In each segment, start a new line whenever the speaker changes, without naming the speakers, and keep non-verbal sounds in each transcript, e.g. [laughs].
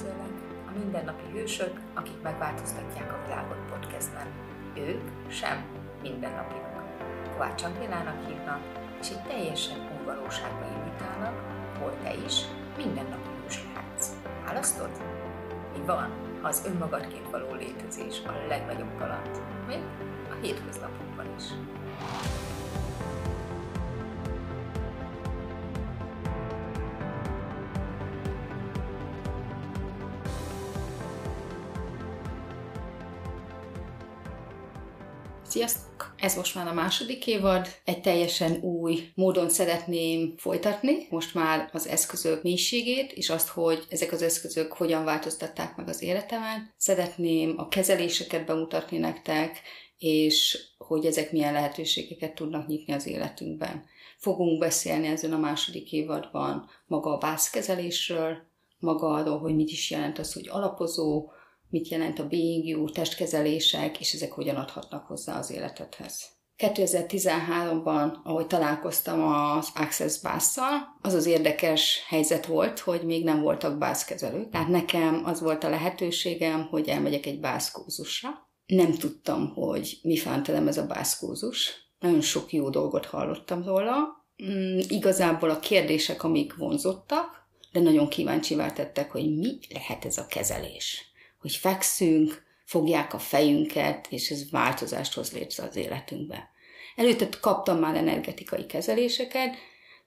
üdvözöllek a mindennapi hősök, akik megváltoztatják a világot podcastben. Ők sem mindennapiak. Kovács Angélának hívnak, és egy teljesen új valóságba invitálnak, hol te is mindennapi hős lehetsz. Választod? Mi van, ha az önmagadként való létezés a legnagyobb kaland, még a hétköznapokban is.
Sziasztok! Ez most már a második évad. Egy teljesen új módon szeretném folytatni. Most már az eszközök mélységét, és azt, hogy ezek az eszközök hogyan változtatták meg az életemet. Szeretném a kezeléseket bemutatni nektek, és hogy ezek milyen lehetőségeket tudnak nyitni az életünkben. Fogunk beszélni ezen a második évadban maga a bászkezelésről, maga arról, hogy mit is jelent az, hogy alapozó, mit jelent a Being You, testkezelések, és ezek hogyan adhatnak hozzá az életedhez. 2013-ban, ahogy találkoztam az Access Basszal, az az érdekes helyzet volt, hogy még nem voltak bászkezelők. Tehát nekem az volt a lehetőségem, hogy elmegyek egy bászkózusra. Nem tudtam, hogy mi fántelem ez a bászkózus. Nagyon sok jó dolgot hallottam róla. Mm, igazából a kérdések, amik vonzottak, de nagyon kíváncsivá tettek, hogy mi lehet ez a kezelés hogy fekszünk, fogják a fejünket, és ez változást hoz létre az életünkbe. Előtte kaptam már energetikai kezeléseket,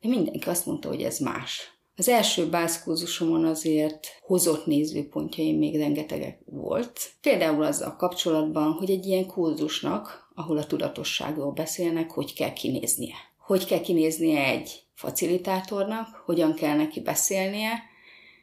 de mindenki azt mondta, hogy ez más. Az első bászkózusomon azért hozott nézőpontjaim még rengetegek volt. Például azzal kapcsolatban, hogy egy ilyen kurzusnak, ahol a tudatosságról beszélnek, hogy kell kinéznie. Hogy kell kinéznie egy facilitátornak, hogyan kell neki beszélnie,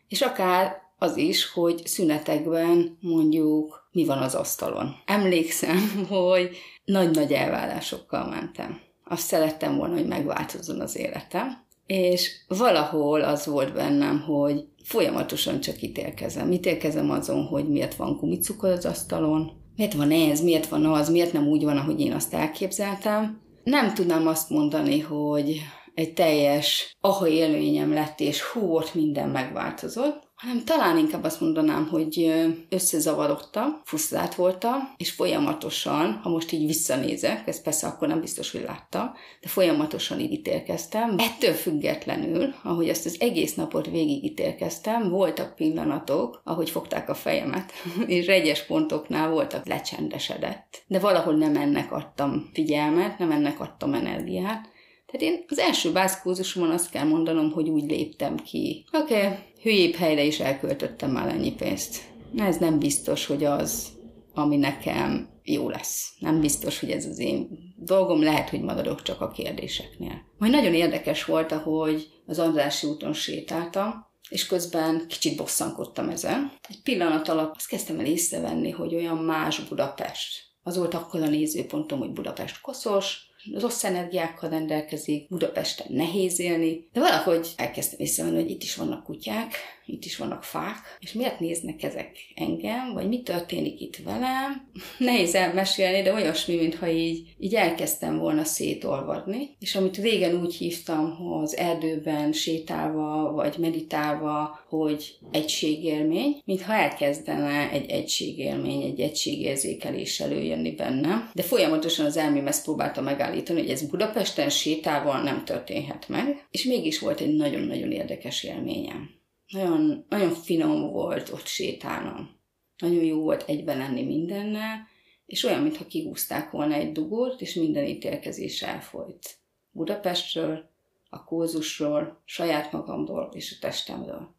és akár az is, hogy szünetekben mondjuk mi van az asztalon. Emlékszem, [laughs] hogy nagy-nagy elvárásokkal mentem. Azt szerettem volna, hogy megváltozzon az életem, és valahol az volt bennem, hogy folyamatosan csak ítélkezem. Ítélkezem azon, hogy miért van gumicukor az asztalon, miért van ez, miért van az, miért nem úgy van, ahogy én azt elképzeltem. Nem tudnám azt mondani, hogy egy teljes aha élményem lett, és hú, ott minden megváltozott, hanem talán inkább azt mondanám, hogy összezavarodtam, frusztrált voltam, és folyamatosan, ha most így visszanézek, ez persze akkor nem biztos, hogy láttam, de folyamatosan így ítélkeztem. Ettől függetlenül, ahogy ezt az egész napot végig ítélkeztem, voltak pillanatok, ahogy fogták a fejemet, [laughs] és egyes pontoknál voltak lecsendesedett. De valahol nem ennek adtam figyelmet, nem ennek adtam energiát, tehát én az első bázkózusomon azt kell mondanom, hogy úgy léptem ki. Oké, okay, hülyébb helyre is elköltöttem már ennyi pénzt. Ez nem biztos, hogy az, ami nekem jó lesz. Nem biztos, hogy ez az én dolgom, lehet, hogy maradok csak a kérdéseknél. Majd nagyon érdekes volt, ahogy az Andrási úton sétáltam, és közben kicsit bosszankodtam ezen. Egy pillanat alatt azt kezdtem el észrevenni, hogy olyan más Budapest. Az volt akkor a nézőpontom, hogy Budapest koszos, rossz energiákkal rendelkezik, Budapesten nehéz élni, de valahogy elkezdtem észrevenni, hogy itt is vannak kutyák, itt is vannak fák, és miért néznek ezek engem, vagy mi történik itt velem. [laughs] Nehéz elmesélni, de olyasmi, mintha így, így elkezdtem volna szétolvadni, és amit régen úgy hívtam, hogy az erdőben sétálva, vagy meditálva, hogy egységélmény, mintha elkezdene egy egységélmény, egy egységérzékelés előjönni bennem, de folyamatosan az elmém ezt próbálta megállítani, hogy ez Budapesten sétával nem történhet meg, és mégis volt egy nagyon-nagyon érdekes élményem. Nagyon, nagyon finom volt ott sétálnom. Nagyon jó volt egyben lenni mindennel, és olyan, mintha kihúzták volna egy dugót, és minden ítélkezés elfolyt. Budapestről, a kózusról, saját magamról és a testemről.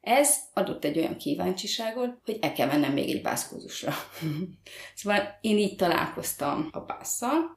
Ez adott egy olyan kíváncsiságot, hogy el kell mennem még egy bászkózusra. [laughs] szóval én így találkoztam a básszal.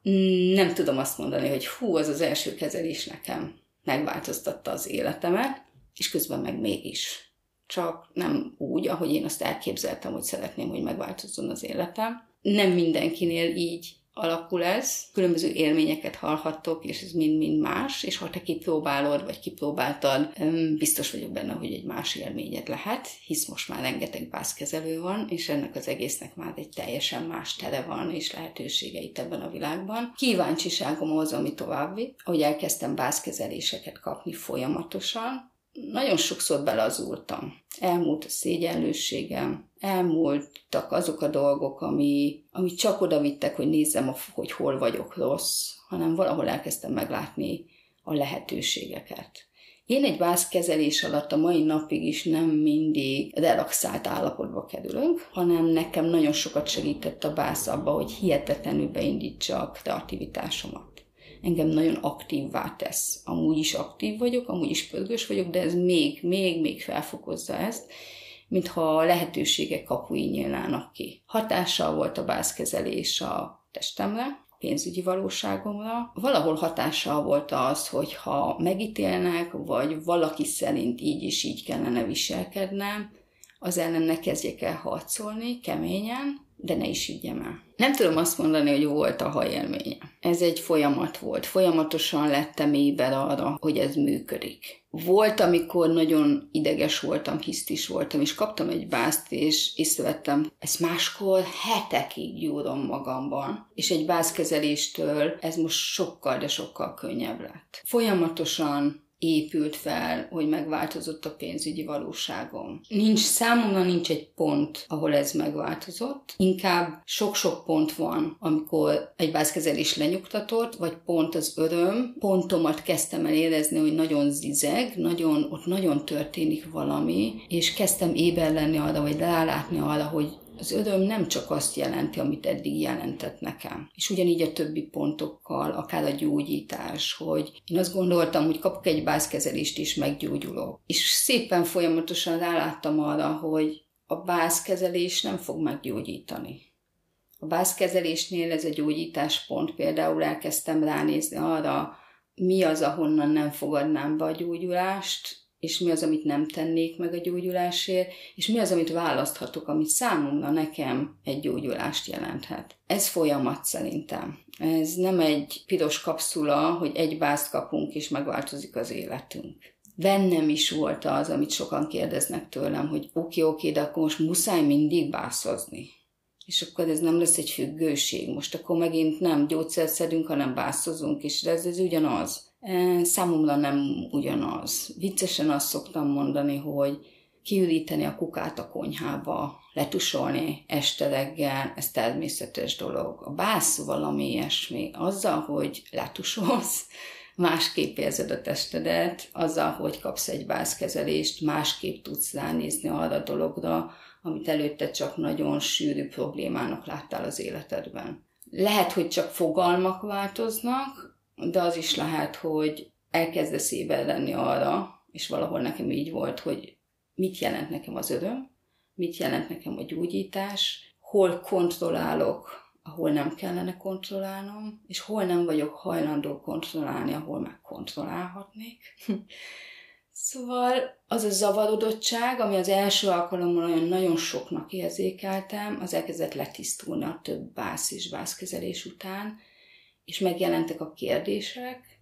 Nem tudom azt mondani, hogy hú, az az első kezelés nekem megváltoztatta az életemet, és közben meg mégis. Csak nem úgy, ahogy én azt elképzeltem, hogy szeretném, hogy megváltozzon az életem. Nem mindenkinél így alakul ez, különböző élményeket hallhattok, és ez mind-mind más, és ha te kipróbálod, vagy kipróbáltad, biztos vagyok benne, hogy egy más élményed lehet, hisz most már rengeteg bászkezelő van, és ennek az egésznek már egy teljesen más tere van, és lehetősége itt ebben a világban. Kíváncsiságom az, ami további, hogy elkezdtem bászkezeléseket kapni folyamatosan, nagyon sokszor belazultam. Elmúlt a szégyenlőségem, elmúltak azok a dolgok, ami, ami csak oda vittek, hogy nézzem, hogy hol vagyok rossz, hanem valahol elkezdtem meglátni a lehetőségeket. Én egy vászkezelés alatt a mai napig is nem mindig relaxált állapotba kerülök, hanem nekem nagyon sokat segített a bász abba, hogy hihetetlenül beindítsa a kreativitásomat engem nagyon aktívvá tesz. Amúgy is aktív vagyok, amúgy is pörgős vagyok, de ez még, még, még felfokozza ezt, mintha a lehetőségek kapui nyílnának ki. Hatással volt a bázkezelés a testemre, pénzügyi valóságomra. Valahol hatással volt az, hogy ha megítélnek, vagy valaki szerint így is így kellene viselkednem, az ellen ne kezdjek el harcolni keményen, de ne is ügyem el. Nem tudom azt mondani, hogy volt a hajélménye. Ez egy folyamat volt. Folyamatosan lettem éber arra, hogy ez működik. Volt, amikor nagyon ideges voltam, hisztis voltam, és kaptam egy bászt, és észrevettem, ezt máskor hetekig gyúrom magamban. És egy bázkezeléstől ez most sokkal, de sokkal könnyebb lett. Folyamatosan épült fel, hogy megváltozott a pénzügyi valóságom. Nincs, számomra nincs egy pont, ahol ez megváltozott. Inkább sok-sok pont van, amikor egy bázkezelés lenyugtatott, vagy pont az öröm. Pontomat kezdtem el érezni, hogy nagyon zizeg, nagyon, ott nagyon történik valami, és kezdtem éber lenni arra, vagy rálátni arra, hogy az öröm nem csak azt jelenti, amit eddig jelentett nekem. És ugyanígy a többi pontokkal, akár a gyógyítás, hogy én azt gondoltam, hogy kapok egy bázkezelést és meggyógyulok. És szépen folyamatosan ráláttam arra, hogy a bázkezelés nem fog meggyógyítani. A bázkezelésnél ez a gyógyításpont például elkezdtem ránézni arra, mi az, ahonnan nem fogadnám be a gyógyulást, és mi az, amit nem tennék meg a gyógyulásért, és mi az, amit választhatok, amit számomra nekem egy gyógyulást jelenthet. Ez folyamat szerintem. Ez nem egy piros kapszula, hogy egy bázt kapunk, és megváltozik az életünk. Bennem is volt az, amit sokan kérdeznek tőlem, hogy oké, okay, oké, okay, de akkor most muszáj mindig bászozni. És akkor ez nem lesz egy függőség. Most akkor megint nem gyógyszert szedünk, hanem bászozunk, és ez, ez ugyanaz Számomra nem ugyanaz. Viccesen azt szoktam mondani, hogy kiüríteni a kukát a konyhába, letusolni este reggel, ez természetes dolog. A bász valami ilyesmi. Azzal, hogy letusolsz, másképp érzed a testedet, azzal, hogy kapsz egy bászkezelést, másképp tudsz ránézni arra a dologra, amit előtte csak nagyon sűrű problémának láttál az életedben. Lehet, hogy csak fogalmak változnak, de az is lehet, hogy elkezdesz éber lenni arra, és valahol nekem így volt, hogy mit jelent nekem az öröm, mit jelent nekem a gyógyítás, hol kontrollálok, ahol nem kellene kontrollálnom, és hol nem vagyok hajlandó kontrollálni, ahol meg kontrollálhatnék. [laughs] szóval az a zavarodottság, ami az első alkalommal olyan nagyon soknak érzékeltem, az elkezdett letisztulni a több bász és bászkezelés után, és megjelentek a kérdések,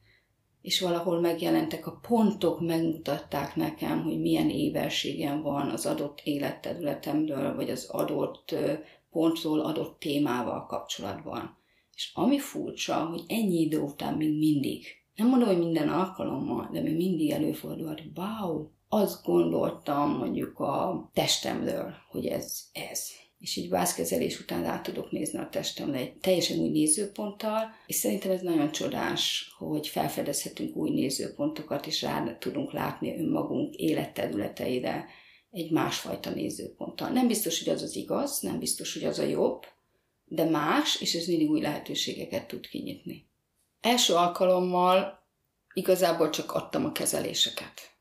és valahol megjelentek a pontok, megmutatták nekem, hogy milyen éberségem van az adott életterületemről, vagy az adott pontról, adott témával kapcsolatban. És ami furcsa, hogy ennyi idő után még mindig, nem mondom, hogy minden alkalommal, de még mindig előfordul, hogy wow, azt gondoltam mondjuk a testemről, hogy ez ez és így vászkezelés után rá tudok nézni a testemre egy teljesen új nézőponttal, és szerintem ez nagyon csodás, hogy felfedezhetünk új nézőpontokat, és rá tudunk látni önmagunk életterületeire egy másfajta nézőponttal. Nem biztos, hogy az az igaz, nem biztos, hogy az a jobb, de más, és ez mindig új lehetőségeket tud kinyitni. Első alkalommal igazából csak adtam a kezeléseket.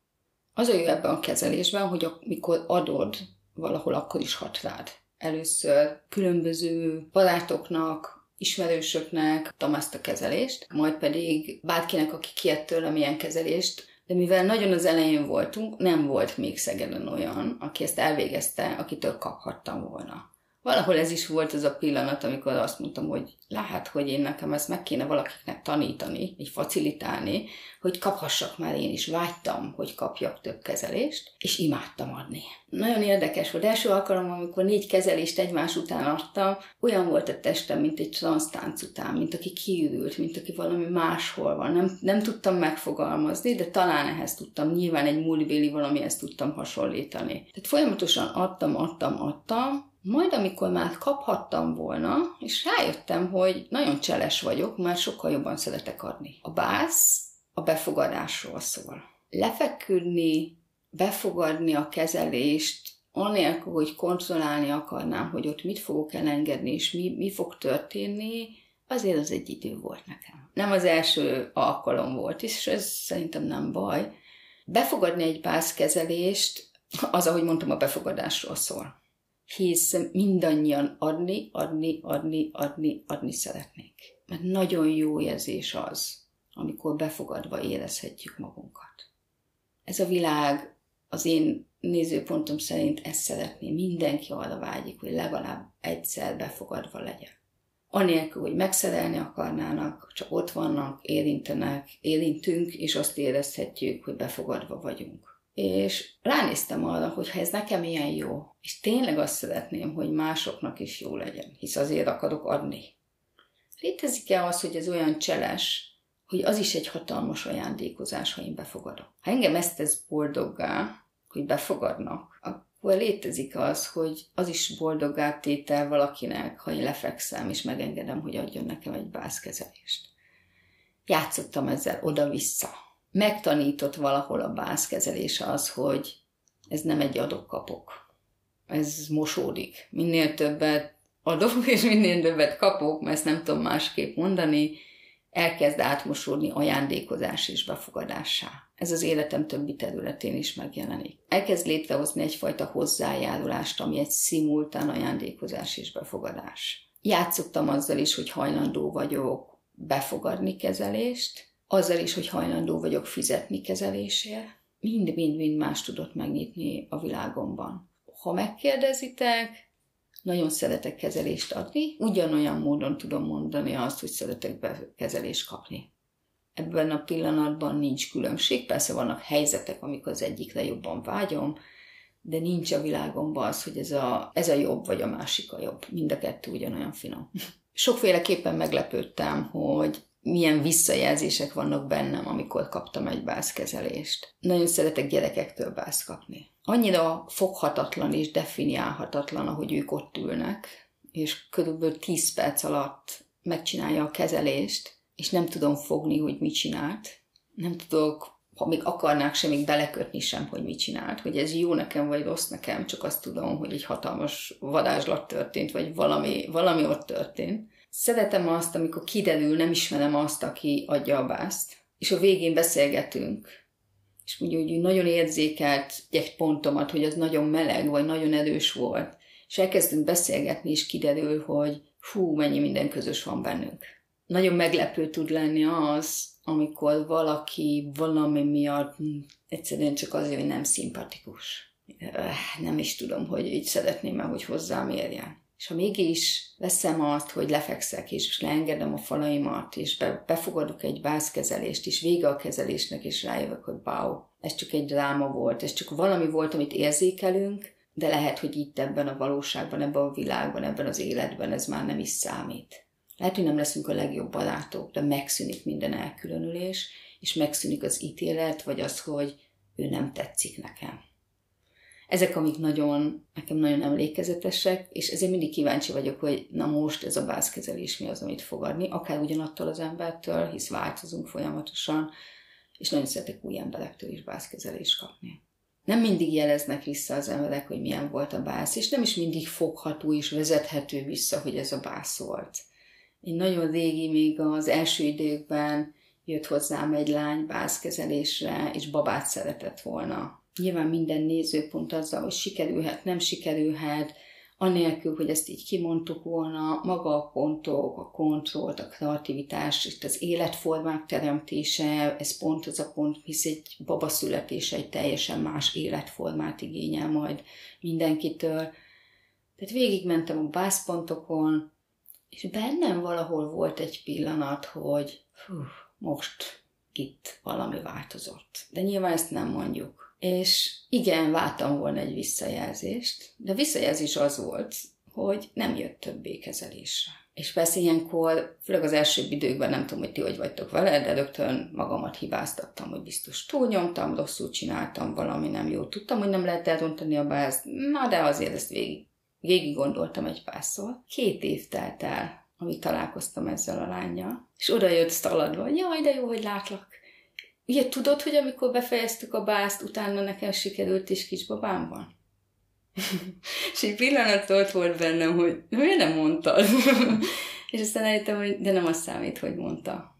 Az a jó ebben a kezelésben, hogy amikor adod, valahol akkor is hat rád először különböző barátoknak, ismerősöknek adtam ezt a kezelést, majd pedig bárkinek, aki kiett tőlem ilyen kezelést, de mivel nagyon az elején voltunk, nem volt még Szegeden olyan, aki ezt elvégezte, akitől kaphattam volna. Valahol ez is volt az a pillanat, amikor azt mondtam, hogy lehet, hogy én nekem ezt meg kéne valakiknek tanítani, így facilitálni, hogy kaphassak már én is. Vágytam, hogy kapjak több kezelést, és imádtam adni. Nagyon érdekes volt. Első alkalommal, amikor négy kezelést egymás után adtam, olyan volt a testem, mint egy transztánc után, mint aki kiürült, mint aki valami máshol van. Nem, nem tudtam megfogalmazni, de talán ehhez tudtam. Nyilván egy múlibéli valamihez tudtam hasonlítani. Tehát folyamatosan adtam, adtam, adtam, majd, amikor már kaphattam volna, és rájöttem, hogy nagyon cseles vagyok, már sokkal jobban szeretek adni. A bász a befogadásról szól. Lefeküdni, befogadni a kezelést, anélkül, hogy kontrollálni akarnám, hogy ott mit fogok elengedni, és mi, mi fog történni, azért az egy idő volt nekem. Nem az első alkalom volt, és ez szerintem nem baj. Befogadni egy bászkezelést, az, ahogy mondtam, a befogadásról szól hisz mindannyian adni, adni, adni, adni, adni szeretnék. Mert nagyon jó érzés az, amikor befogadva érezhetjük magunkat. Ez a világ az én nézőpontom szerint ezt szeretné. Mindenki arra vágyik, hogy legalább egyszer befogadva legyen. Anélkül, hogy megszerelni akarnának, csak ott vannak, érintenek, érintünk, és azt érezhetjük, hogy befogadva vagyunk és ránéztem arra, hogy ha ez nekem ilyen jó, és tényleg azt szeretném, hogy másoknak is jó legyen, hisz azért akarok adni. Létezik-e az, hogy ez olyan cseles, hogy az is egy hatalmas ajándékozás, ha én befogadok? Ha engem ezt tesz boldoggá, hogy befogadnak, akkor létezik az, hogy az is boldoggá tétel valakinek, ha én lefekszem, és megengedem, hogy adjon nekem egy bászkezelést. Játszottam ezzel oda-vissza megtanított valahol a bászkezelés az, hogy ez nem egy adok-kapok. Ez mosódik. Minél többet adok, [laughs] és minél többet kapok, mert ezt nem tudom másképp mondani, elkezd átmosódni ajándékozás és befogadássá. Ez az életem többi területén is megjelenik. Elkezd létrehozni egyfajta hozzájárulást, ami egy szimultán ajándékozás és befogadás. Játszottam azzal is, hogy hajlandó vagyok befogadni kezelést, azzal is, hogy hajlandó vagyok fizetni kezelésért, mind-mind-mind más tudott megnyitni a világomban. Ha megkérdezitek, nagyon szeretek kezelést adni, ugyanolyan módon tudom mondani azt, hogy szeretek kezelést kapni. Ebben a pillanatban nincs különbség, persze vannak helyzetek, amikor az egyikre jobban vágyom, de nincs a világomban az, hogy ez a, ez a jobb, vagy a másik a jobb. Mind a kettő ugyanolyan finom. [laughs] Sokféleképpen meglepődtem, hogy milyen visszajelzések vannak bennem, amikor kaptam egy bászkezelést. Nagyon szeretek gyerekektől bász kapni. Annyira foghatatlan és definiálhatatlan, ahogy ők ott ülnek, és körülbelül 10 perc alatt megcsinálja a kezelést, és nem tudom fogni, hogy mit csinált. Nem tudok, ha még akarnák sem, még belekötni sem, hogy mit csinált. Hogy ez jó nekem, vagy rossz nekem, csak azt tudom, hogy egy hatalmas vadázslat történt, vagy valami, valami ott történt Szeretem azt, amikor kiderül, nem ismerem azt, aki adja a bászt, és a végén beszélgetünk, és mondjuk, hogy nagyon érzékelt egy pontomat, hogy az nagyon meleg, vagy nagyon erős volt, és elkezdünk beszélgetni, és kiderül, hogy hú, mennyi minden közös van bennünk. Nagyon meglepő tud lenni az, amikor valaki valami miatt egyszerűen csak azért, hogy nem szimpatikus. Nem is tudom, hogy így szeretném-e, hogy hozzám érjen. És ha mégis veszem azt, hogy lefekszek, és leengedem a falaimat, és be, befogadok egy bászkezelést, és vége a kezelésnek, és rájövök, hogy wow, ez csak egy dráma volt, ez csak valami volt, amit érzékelünk, de lehet, hogy itt ebben a valóságban, ebben a világban, ebben az életben ez már nem is számít. Lehet, hogy nem leszünk a legjobb barátok, de megszűnik minden elkülönülés, és megszűnik az ítélet, vagy az, hogy ő nem tetszik nekem. Ezek, amik nagyon, nekem nagyon emlékezetesek, és ezért mindig kíváncsi vagyok, hogy na most ez a bázkezelés mi az, amit fogadni, akár ugyanattól az embertől, hisz változunk folyamatosan, és nagyon szeretek új emberektől is bázkezelést kapni. Nem mindig jeleznek vissza az emberek, hogy milyen volt a bász, és nem is mindig fogható és vezethető vissza, hogy ez a bász volt. Én nagyon régi, még az első időkben jött hozzám egy lány bázkezelésre, és babát szeretett volna Nyilván minden nézőpont azzal, hogy sikerülhet, nem sikerülhet, anélkül, hogy ezt így kimondtuk volna, maga a pontok, a kontrollt, a kreativitás, itt az életformák teremtése, ez pont az a pont, hisz egy baba születése egy teljesen más életformát igényel majd mindenkitől. Tehát végigmentem a bászpontokon, és bennem valahol volt egy pillanat, hogy hú, most itt valami változott. De nyilván ezt nem mondjuk. És igen, vártam volna egy visszajelzést, de a visszajelzés az volt, hogy nem jött többé kezelésre. És persze ilyenkor, főleg az első időkben, nem tudom, hogy ti hogy vagytok vele, de rögtön magamat hibáztattam, hogy biztos túlnyomtam, rosszul csináltam, valami nem jó. Tudtam, hogy nem lehet elrontani a bázt, na de azért ezt végig, végig gondoltam egy párszor. Két év telt el, amíg találkoztam ezzel a lányjal, és oda jött szaladva, jaj, de jó, hogy látlak. Ugye tudod, hogy amikor befejeztük a bászt, utána nekem sikerült is kisbabám van? [laughs] és egy pillanat ott volt bennem, hogy miért nem mondtad? [laughs] és aztán eljöttem, hogy de nem az számít, hogy mondta,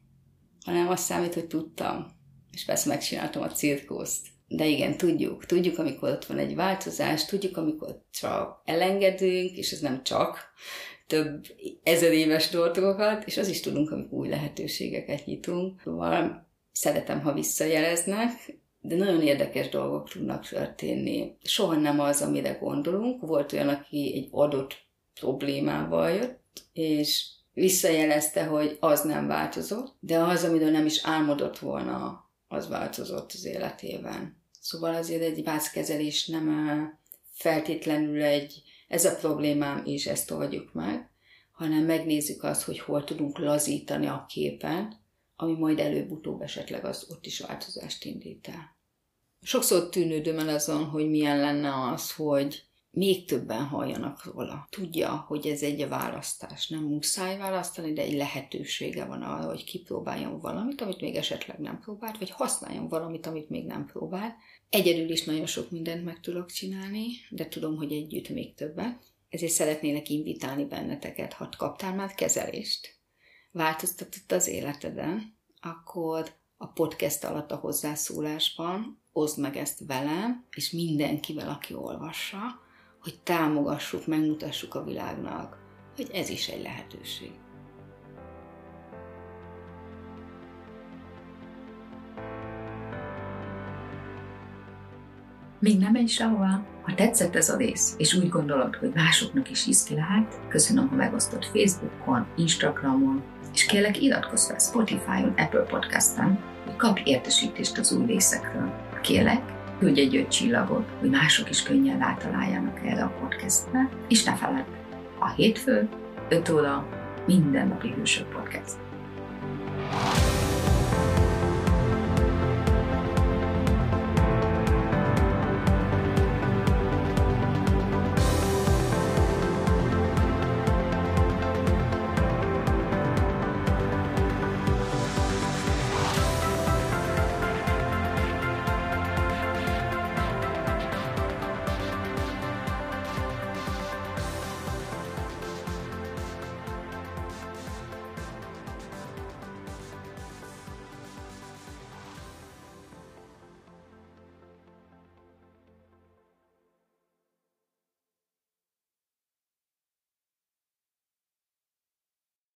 hanem az számít, hogy tudtam. És persze megcsináltam a cirkuszt. De igen, tudjuk, tudjuk, amikor ott van egy változás, tudjuk, amikor csak elengedünk, és ez nem csak, több ezer éves dolgokat, és az is tudunk, amikor új lehetőségeket nyitunk. Szóval szeretem, ha visszajeleznek, de nagyon érdekes dolgok tudnak történni. Soha nem az, amire gondolunk. Volt olyan, aki egy adott problémával jött, és visszajelezte, hogy az nem változott, de az, amiről nem is álmodott volna, az változott az életében. Szóval azért egy vászkezelés nem feltétlenül egy, ez a problémám, és ezt oldjuk meg, hanem megnézzük azt, hogy hol tudunk lazítani a képen, ami majd előbb-utóbb esetleg az ott is változást indít el. Sokszor tűnődöm el azon, hogy milyen lenne az, hogy még többen halljanak róla. Tudja, hogy ez egy választás. Nem muszáj választani, de egy lehetősége van arra, hogy kipróbáljon valamit, amit még esetleg nem próbált, vagy használjon valamit, amit még nem próbált. Egyedül is nagyon sok mindent meg tudok csinálni, de tudom, hogy együtt még többet. Ezért szeretnének invitálni benneteket, ha kaptál már kezelést, változtatott az életeden, akkor a podcast alatt a hozzászólásban oszd meg ezt velem, és mindenkivel, aki olvassa, hogy támogassuk, megmutassuk a világnak, hogy ez is egy lehetőség.
Még nem egy sehová. Ha tetszett ez a rész, és úgy gondolod, hogy másoknak is hiszti lehet, köszönöm, ha megosztod Facebookon, Instagramon, és kérlek iratkozz fel Spotify-on, Apple Podcast-en, hogy kapj értesítést az új részekről. Kérlek, küldj egy öt csillagot, hogy mások is könnyen rátaláljanak erre a podcastre, és ne feledd, a hétfő, 5 óra, mindennapi hősök podcast.